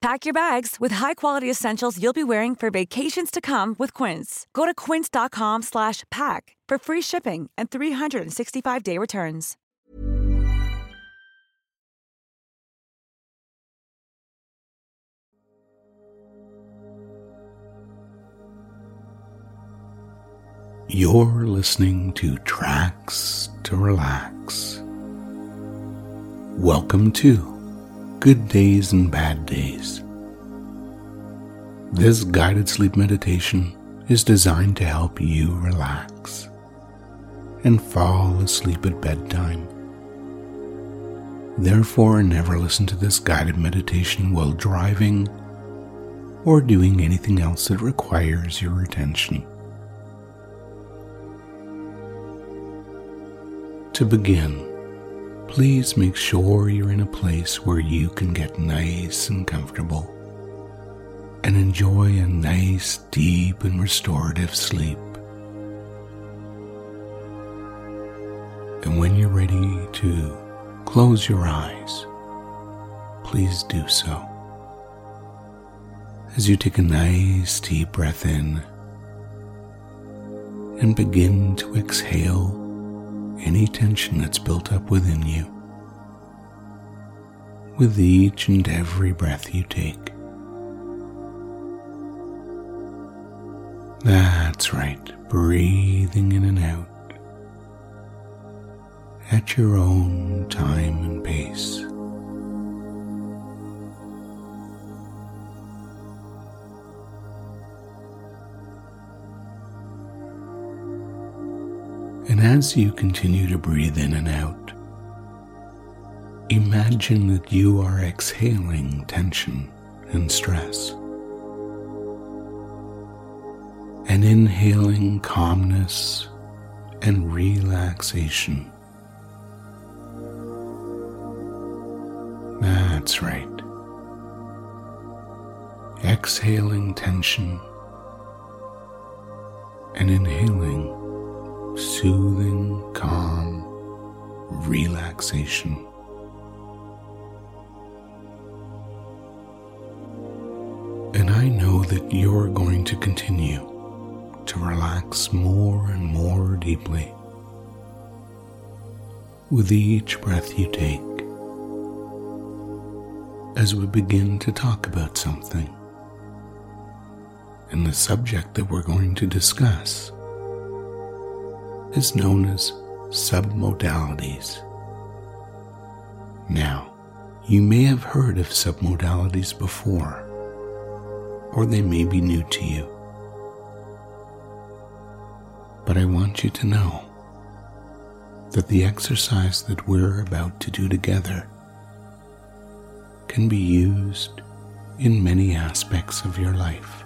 Pack your bags with high-quality essentials you'll be wearing for vacations to come with Quince. Go to quince.com slash pack for free shipping and 365-day returns. You're listening to Tracks to Relax. Welcome to Good Days and Bad Days. This guided sleep meditation is designed to help you relax and fall asleep at bedtime. Therefore, never listen to this guided meditation while driving or doing anything else that requires your attention. To begin, please make sure you're in a place where you can get nice and comfortable and enjoy a nice, deep, and restorative sleep. And when you're ready to close your eyes, please do so. As you take a nice, deep breath in and begin to exhale any tension that's built up within you with each and every breath you take. That's right, breathing in and out at your own time and pace. And as you continue to breathe in and out, imagine that you are exhaling tension and stress, and inhaling calmness and relaxation. That's right. Exhaling tension and inhaling soothing, calm relaxation. And I know that you're going to continue to relax more and more deeply with each breath you take as we begin to talk about something. And the subject that we're going to discuss is known as submodalities. Now, you may have heard of submodalities before, or they may be new to you. But I want you to know that the exercise that we're about to do together can be used in many aspects of your life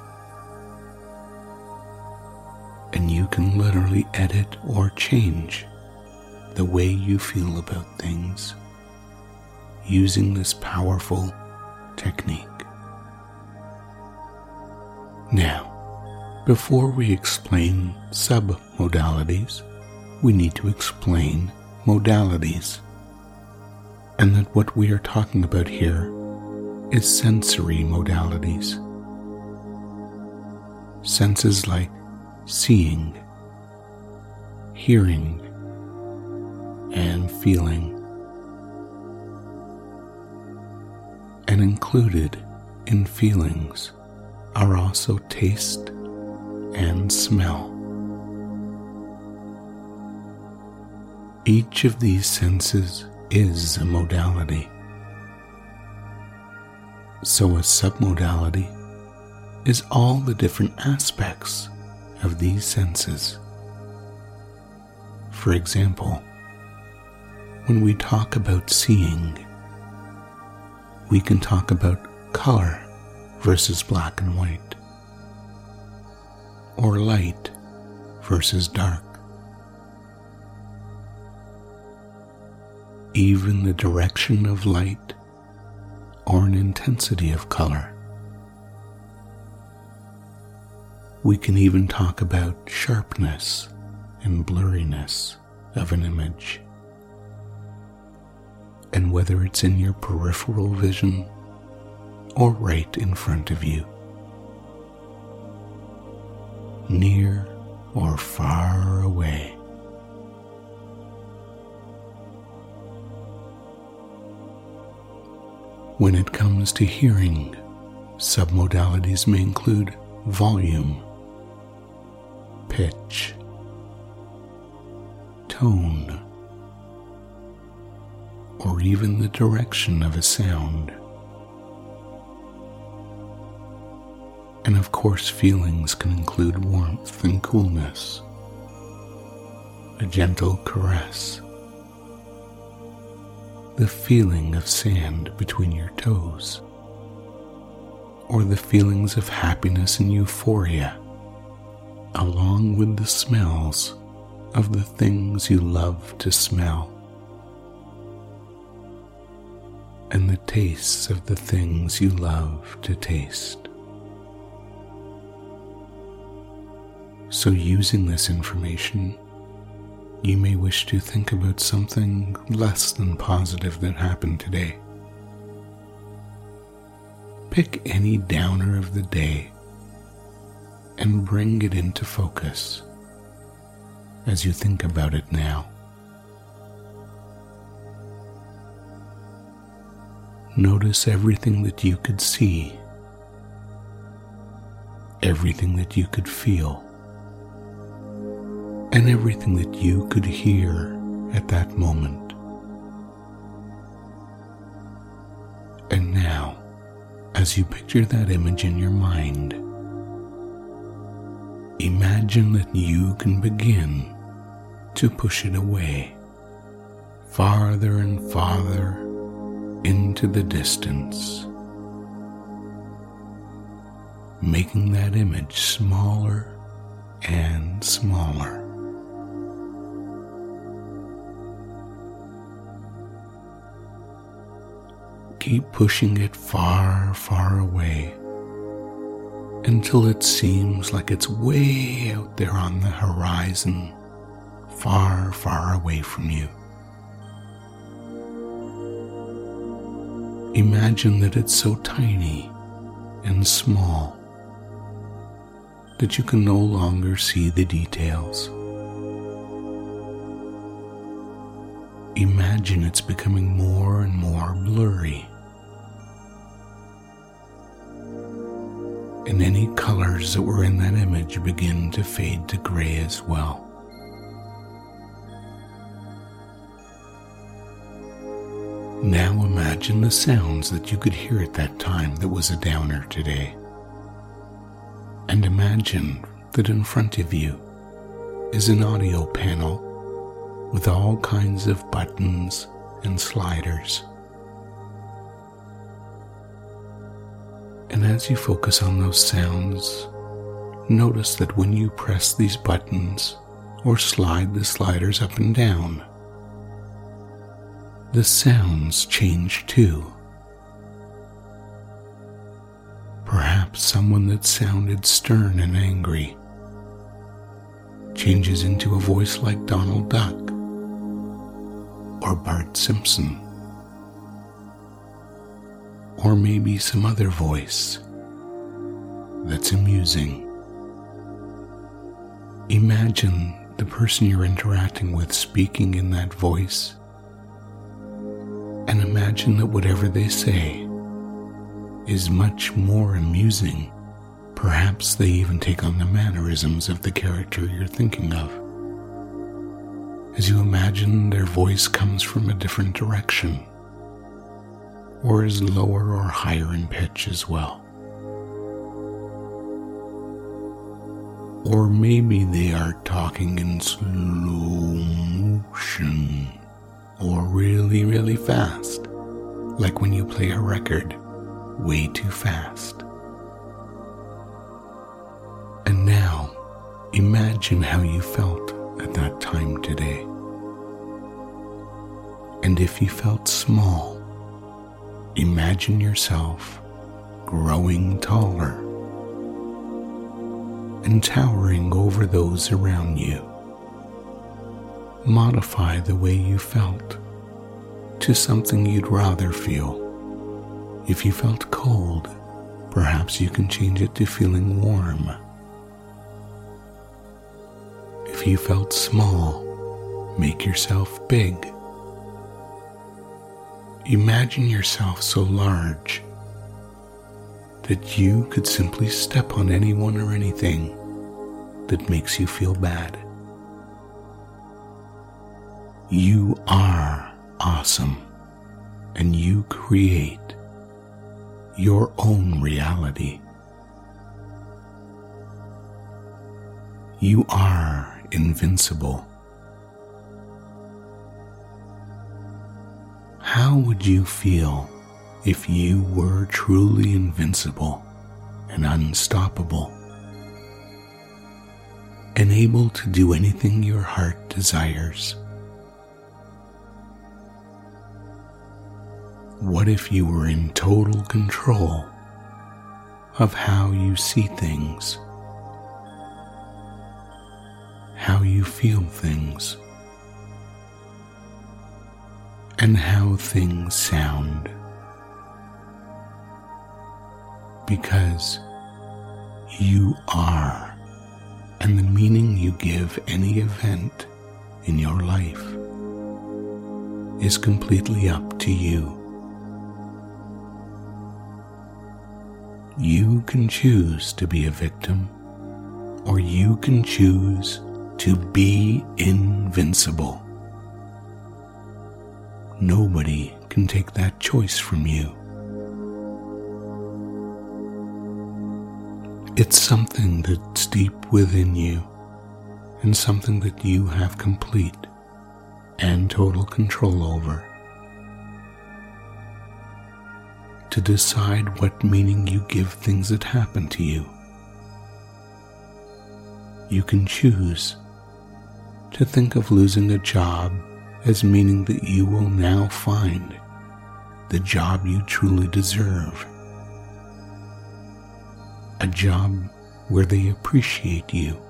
and you can literally edit or change the way you feel about things using this powerful technique. Now, before we explain submodalities, we need to explain modalities. And that what we are talking about here is sensory modalities. Senses like seeing, hearing, and feeling. And included in feelings are also taste and smell. Each of these senses is a modality. So, a submodality is all the different aspects of these senses. For example, when we talk about seeing, we can talk about color versus black and white, or light versus dark, even the direction of light or an intensity of color. We can even talk about sharpness and blurriness of an image and whether it's in your peripheral vision or right in front of you, near or far away. When it comes to hearing, submodalities may include volume, pitch, tone, or even the direction of a sound. And of course, feelings can include warmth and coolness, a gentle caress, the feeling of sand between your toes, or the feelings of happiness and euphoria, along with the smells of the things you love to smell, and the tastes of the things you love to taste. So, using this information, you may wish to think about something less than positive that happened today. Pick any downer of the day and bring it into focus as you think about it now. Notice everything that you could see, everything that you could feel and everything that you could hear at that moment. And now, as you picture that image in your mind, imagine that you can begin to push it away farther and farther into the distance, making that image smaller and smaller. keep pushing it far, far away until it seems like it's way out there on the horizon, far, far away from you. Imagine that it's so tiny and small that you can no longer see the details. Imagine it's becoming more and more blurry and any colors that were in that image begin to fade to gray as well. Now imagine the sounds that you could hear at that time that was a downer today. And imagine that in front of you is an audio panel with all kinds of buttons and sliders. And as you focus on those sounds, notice that when you press these buttons or slide the sliders up and down, the sounds change too. Perhaps someone that sounded stern and angry changes into a voice like Donald Duck or Bart Simpson or maybe some other voice that's amusing. Imagine the person you're interacting with speaking in that voice, and imagine that whatever they say is much more amusing. Perhaps they even take on the mannerisms of the character you're thinking of. As you imagine their voice comes from a different direction or is lower or higher in pitch as well. Or maybe they are talking in slow motion or really, really fast, like when you play a record way too fast. And now, imagine how you felt at that time today And if you felt small, imagine yourself growing taller and towering over those around you. Modify the way you felt to something you'd rather feel. If you felt cold, perhaps you can change it to feeling warm. If you felt small, make yourself big. Imagine yourself so large that you could simply step on anyone or anything that makes you feel bad. You are awesome and you create your own reality. You are invincible. How would you feel if you were truly invincible and unstoppable? And able to do anything your heart desires. What if you were in total control of how you see things, how you feel things, and how things sound? because you are, and the meaning you give any event in your life is completely up to you. You can choose to be a victim, or you can choose to be invincible. Nobody can take that choice from you. It's something that's deep within you and something that you have complete and total control over. To decide what meaning you give things that happen to you. You can choose to think of losing a job as meaning that you will now find the job you truly deserve a job where they appreciate you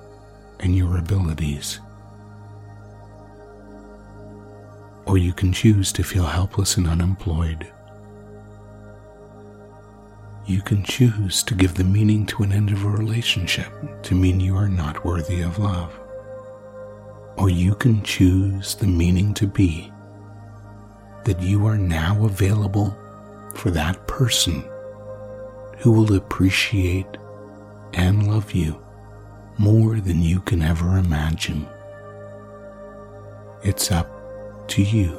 and your abilities. Or you can choose to feel helpless and unemployed. You can choose to give the meaning to an end of a relationship to mean you are not worthy of love. Or you can choose the meaning to be that you are now available for that person who will appreciate and love you more than you can ever imagine. It's up to you.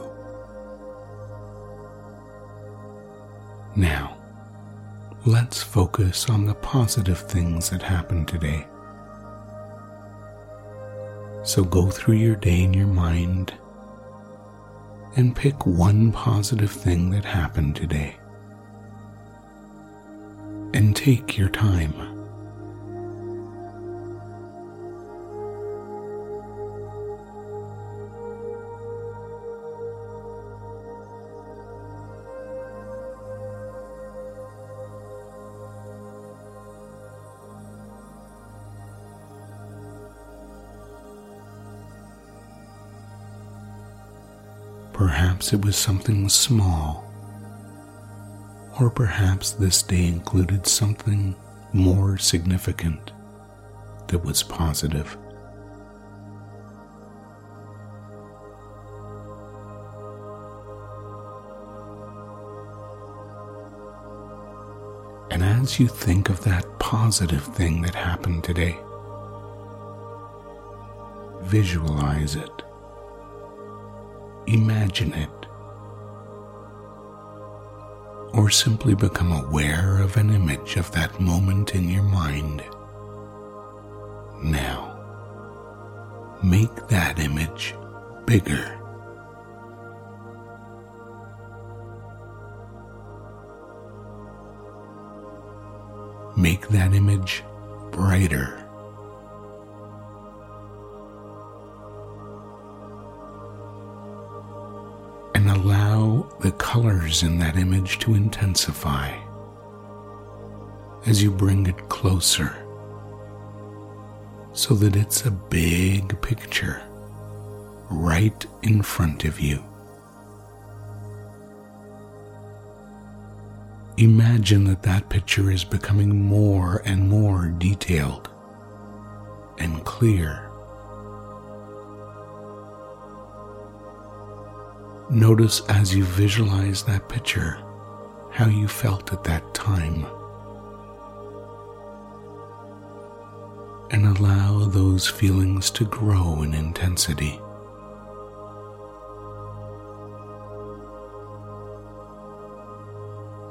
Now, let's focus on the positive things that happened today. So go through your day in your mind and pick one positive thing that happened today and take your time. Perhaps it was something small or perhaps this day included something more significant that was positive. And as you think of that positive thing that happened today, visualize it, imagine it, or simply become aware of an image of that moment in your mind. Now, make that image bigger. Make that image brighter. Colors in that image to intensify as you bring it closer so that it's a big picture right in front of you. Imagine that that picture is becoming more and more detailed and clear. Notice as you visualize that picture how you felt at that time. And allow those feelings to grow in intensity.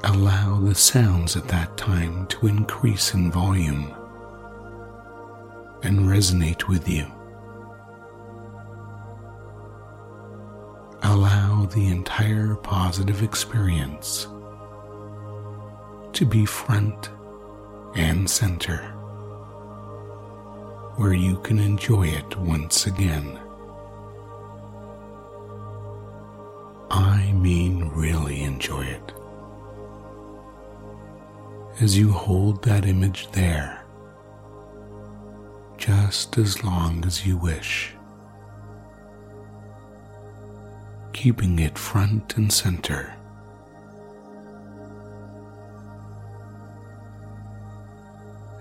Allow the sounds at that time to increase in volume and resonate with you. The entire positive experience to be front and center, where you can enjoy it once again. I mean, really enjoy it. As you hold that image there, just as long as you wish. Keeping it front and center.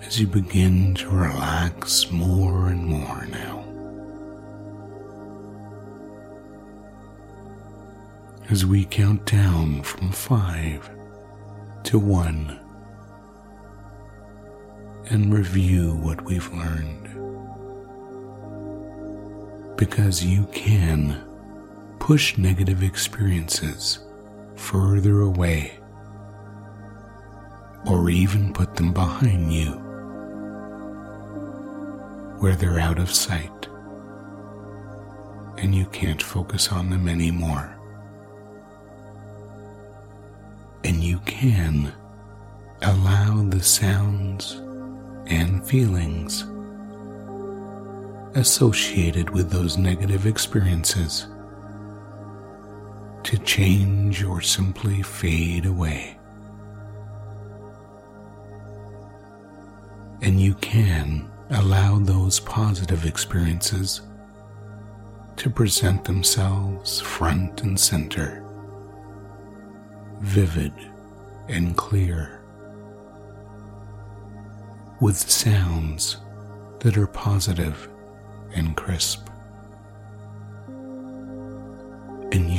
As you begin to relax more and more now. As we count down from five to one and review what we've learned because you can push negative experiences further away or even put them behind you where they're out of sight and you can't focus on them anymore. And you can allow the sounds and feelings associated with those negative experiences to change or simply fade away. And you can allow those positive experiences to present themselves front and center, vivid and clear, with sounds that are positive and crisp.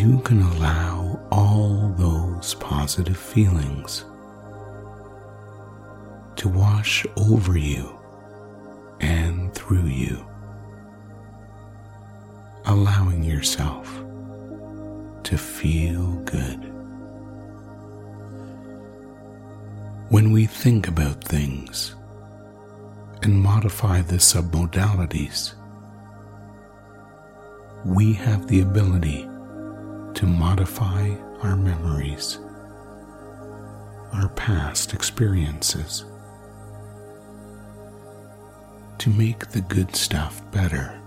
You can allow all those positive feelings to wash over you and through you, allowing yourself to feel good. When we think about things and modify the submodalities, we have the ability to modify our memories, our past experiences, to make the good stuff better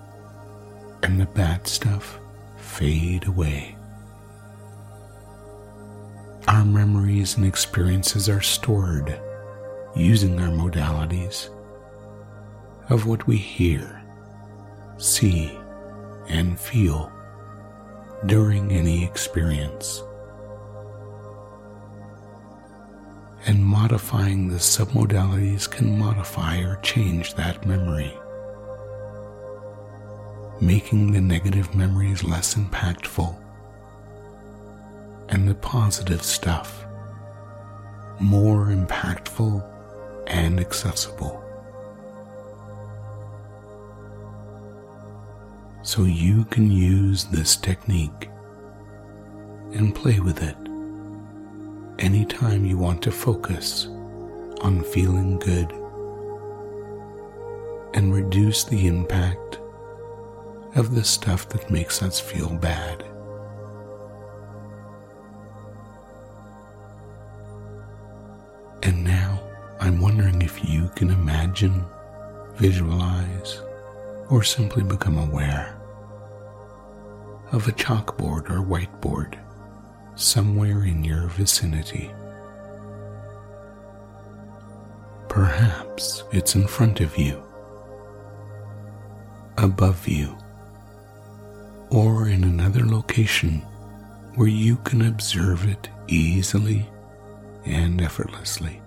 and the bad stuff fade away. Our memories and experiences are stored using our modalities of what we hear, see, and feel during any experience. And modifying the submodalities can modify or change that memory, making the negative memories less impactful and the positive stuff more impactful and accessible. So you can use this technique and play with it anytime you want to focus on feeling good and reduce the impact of the stuff that makes us feel bad. And now I'm wondering if you can imagine, visualize, or simply become aware of a chalkboard or whiteboard somewhere in your vicinity. Perhaps it's in front of you, above you, or in another location where you can observe it easily and effortlessly.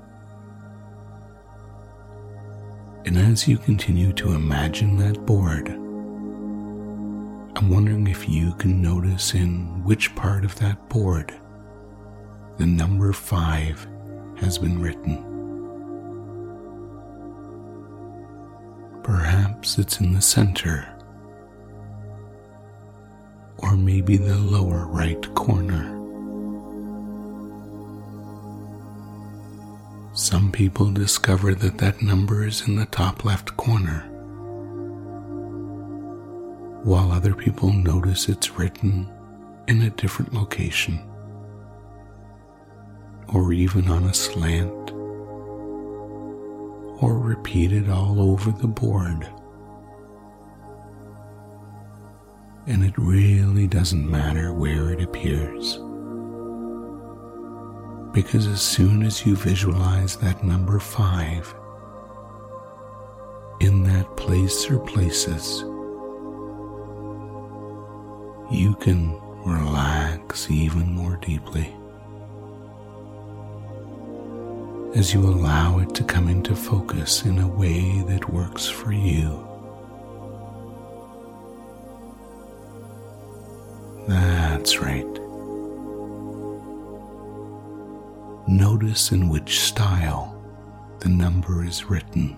And as you continue to imagine that board, I'm wondering if you can notice in which part of that board the number five has been written. Perhaps it's in the center, or maybe the lower right corner. Some people discover that that number is in the top left corner, while other people notice it's written in a different location, or even on a slant, or repeated all over the board. And it really doesn't matter where it appears because as soon as you visualize that number five in that place or places, you can relax even more deeply as you allow it to come into focus in a way that works for you. That's right. Notice in which style the number is written.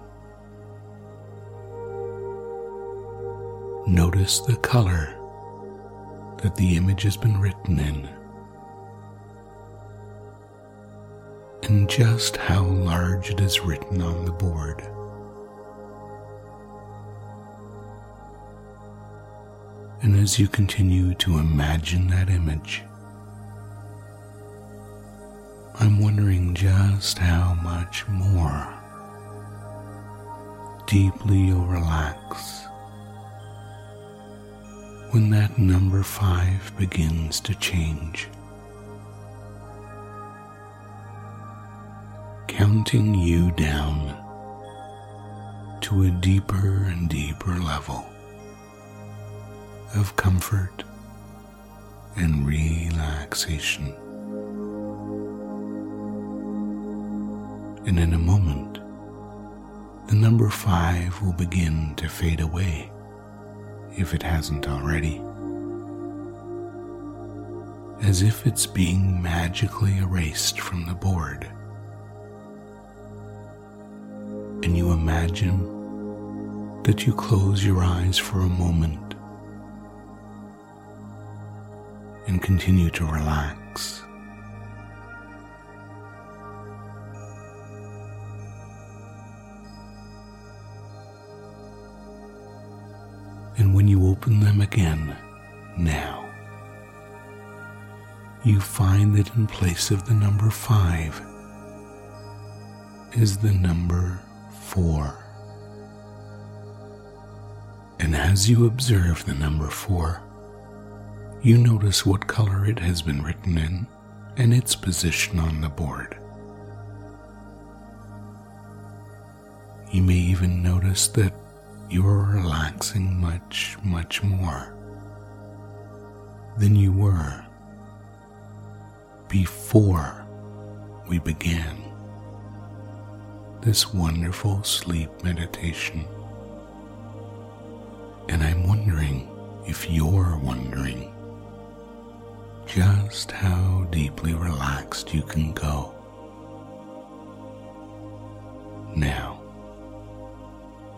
Notice the color that the image has been written in, and just how large it is written on the board. And as you continue to imagine that image, I'm wondering just how much more deeply you'll relax when that number five begins to change. Counting you down to a deeper and deeper level of comfort and relaxation. and in a moment, the number five will begin to fade away if it hasn't already. As if it's being magically erased from the board. And you imagine that you close your eyes for a moment and continue to relax. Open them again, now, you find that in place of the number five is the number four. And as you observe the number four, you notice what color it has been written in and its position on the board. You may even notice that you're relaxing much, much more than you were before we began this wonderful sleep meditation. And I'm wondering if you're wondering just how deeply relaxed you can go. Now,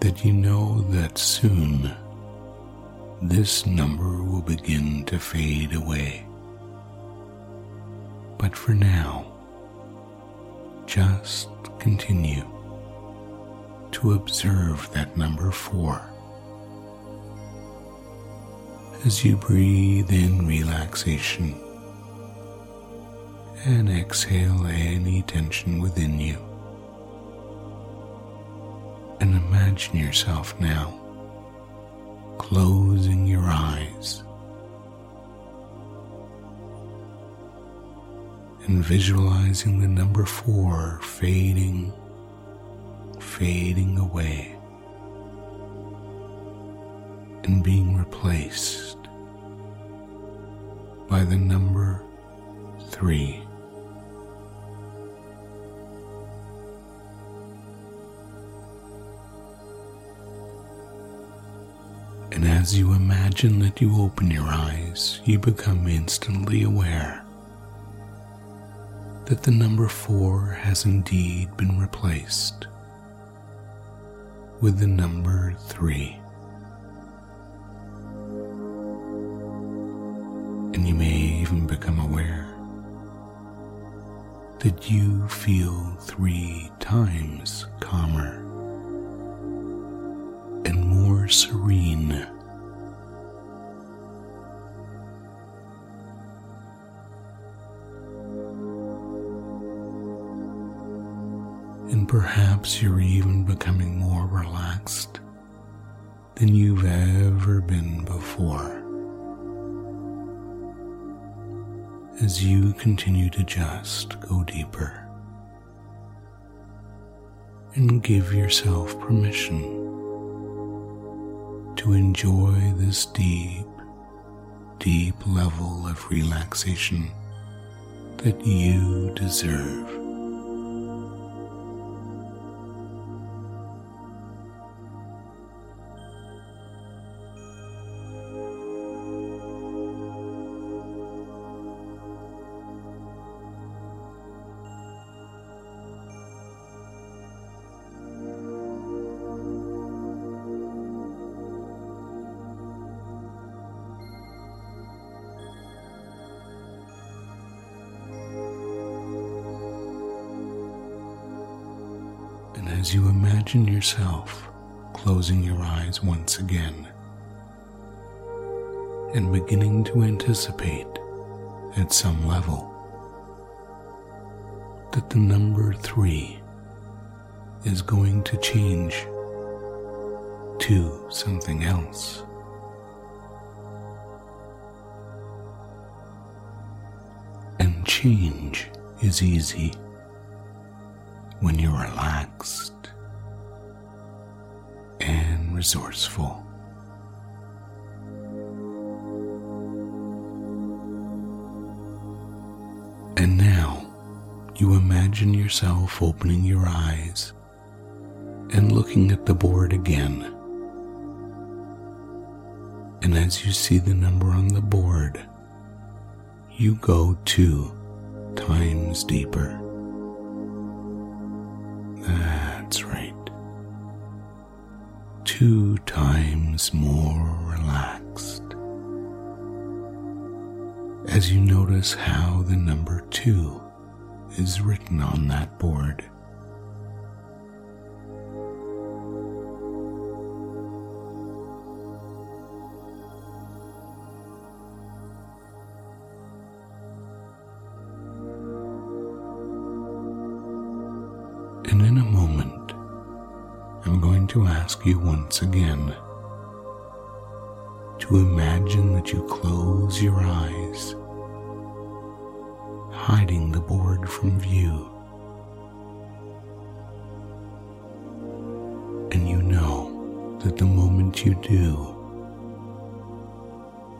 that you know that soon this number will begin to fade away. But for now, just continue to observe that number four. As you breathe in relaxation and exhale any tension within you and imagine yourself now closing your eyes and visualizing the number four fading, fading away, and being replaced by the number three. And as you imagine that you open your eyes, you become instantly aware that the number four has indeed been replaced with the number three. And you may even become aware that you feel three times calmer more serene. And perhaps you're even becoming more relaxed than you've ever been before. As you continue to just go deeper and give yourself permission to enjoy this deep, deep level of relaxation that you deserve. As you imagine yourself closing your eyes once again and beginning to anticipate at some level that the number three is going to change to something else. And change is easy when you're relaxed resourceful. And now you imagine yourself opening your eyes and looking at the board again. And as you see the number on the board, you go two times deeper. Times more relaxed. As you notice how the number two is written on that board. To imagine that you close your eyes, hiding the board from view. And you know that the moment you do,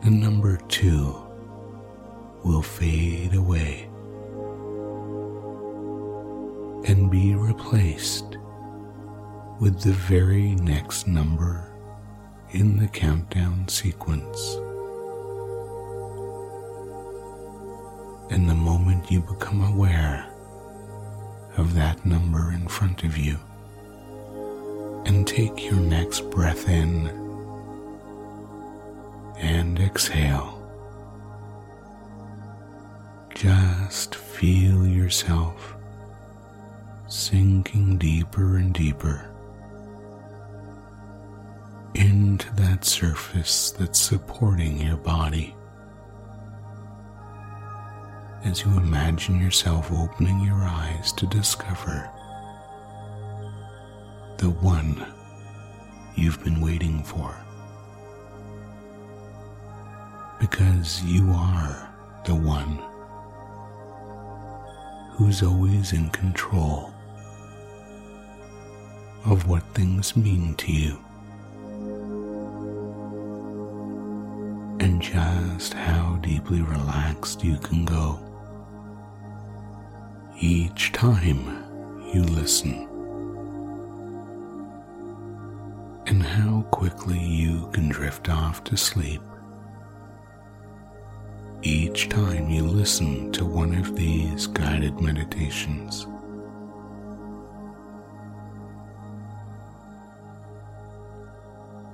the number two will fade away and be replaced with the very next number in the countdown sequence. And the moment you become aware of that number in front of you, and take your next breath in and exhale, just feel yourself sinking deeper and deeper into that surface that's supporting your body. As you imagine yourself opening your eyes to discover the one you've been waiting for. Because you are the one who's always in control of what things mean to you. And just how deeply relaxed you can go each time you listen. And how quickly you can drift off to sleep each time you listen to one of these guided meditations.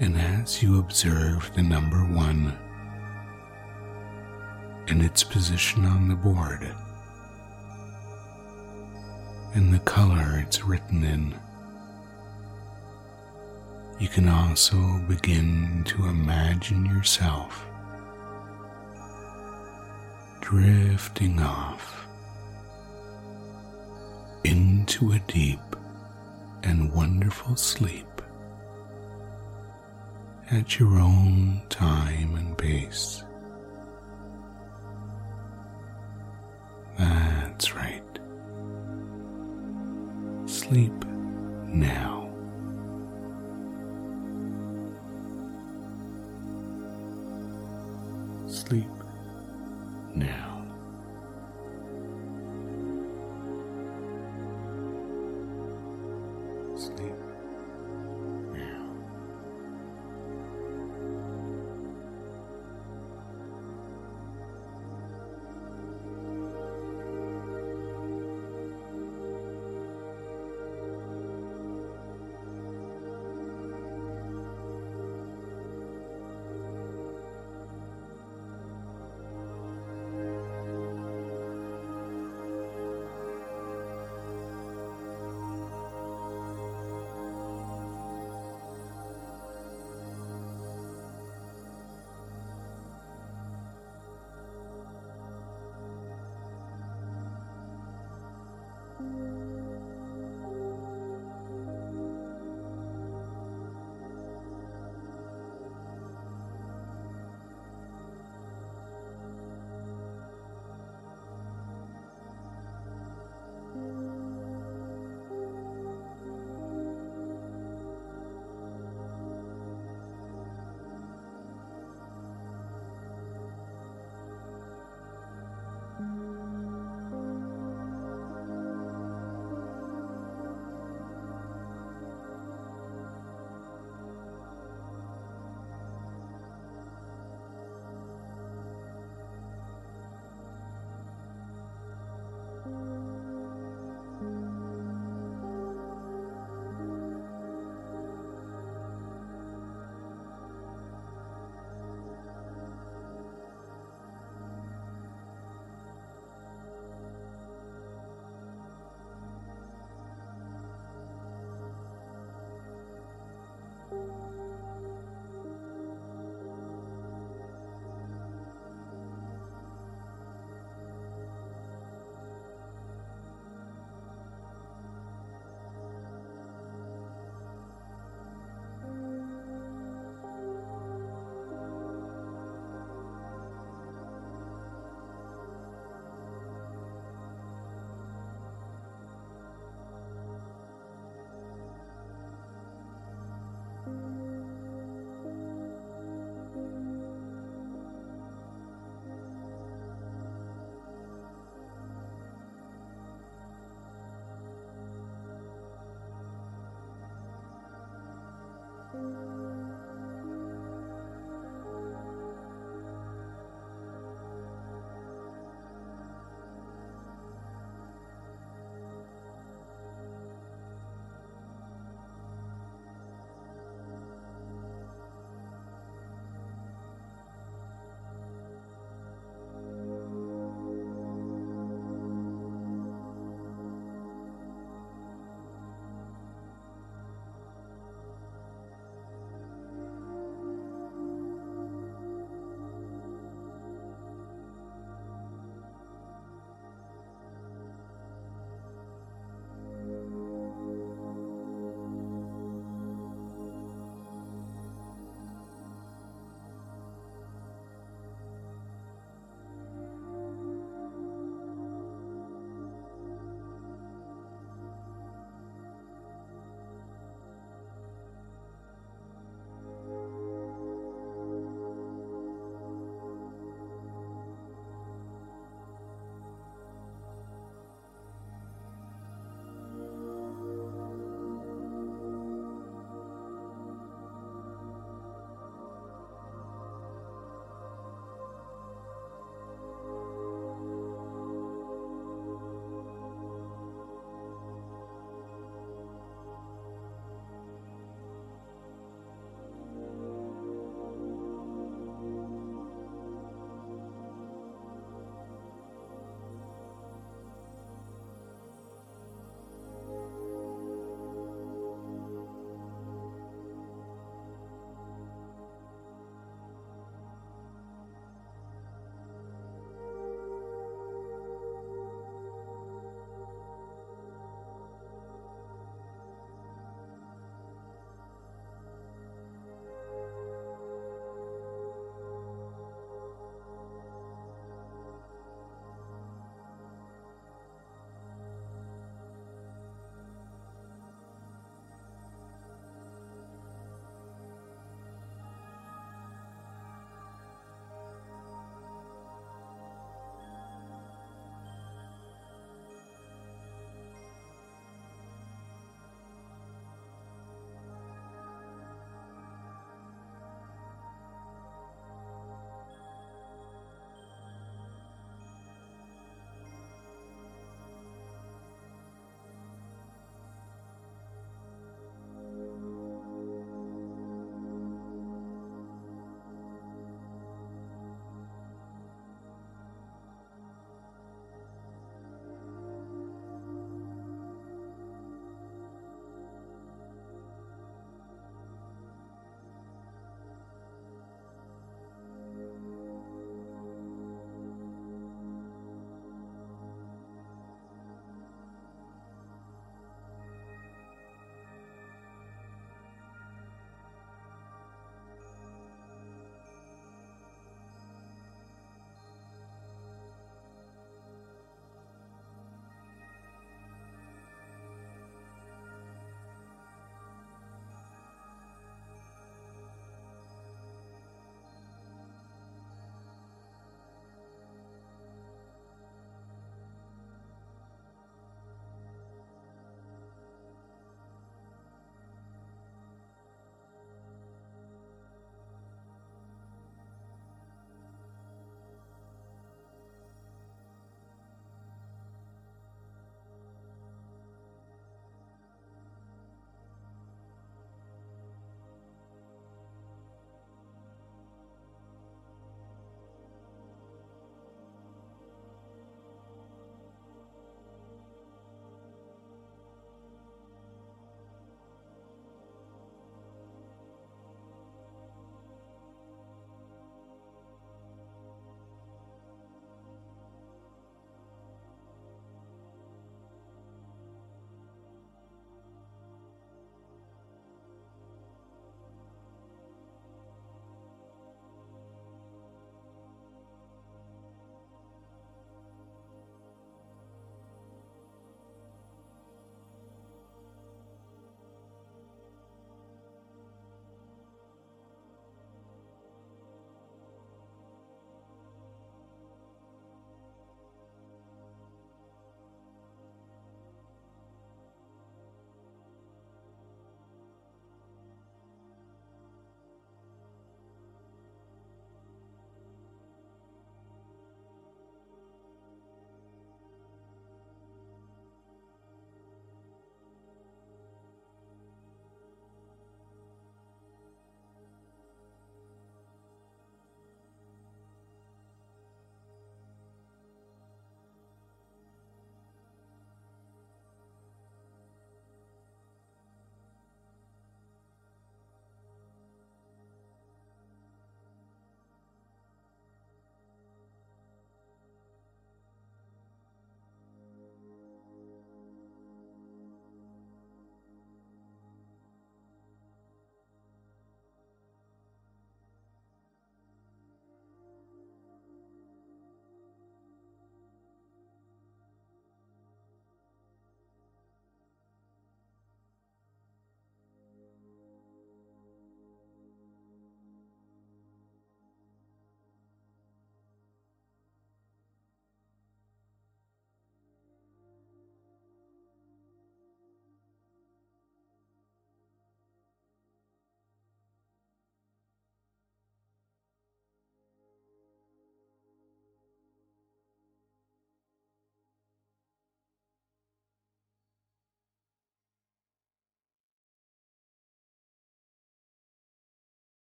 And as you observe the number one and its position on the board, and the color it's written in, you can also begin to imagine yourself drifting off into a deep and wonderful sleep at your own time and pace. Sleep now. Sleep.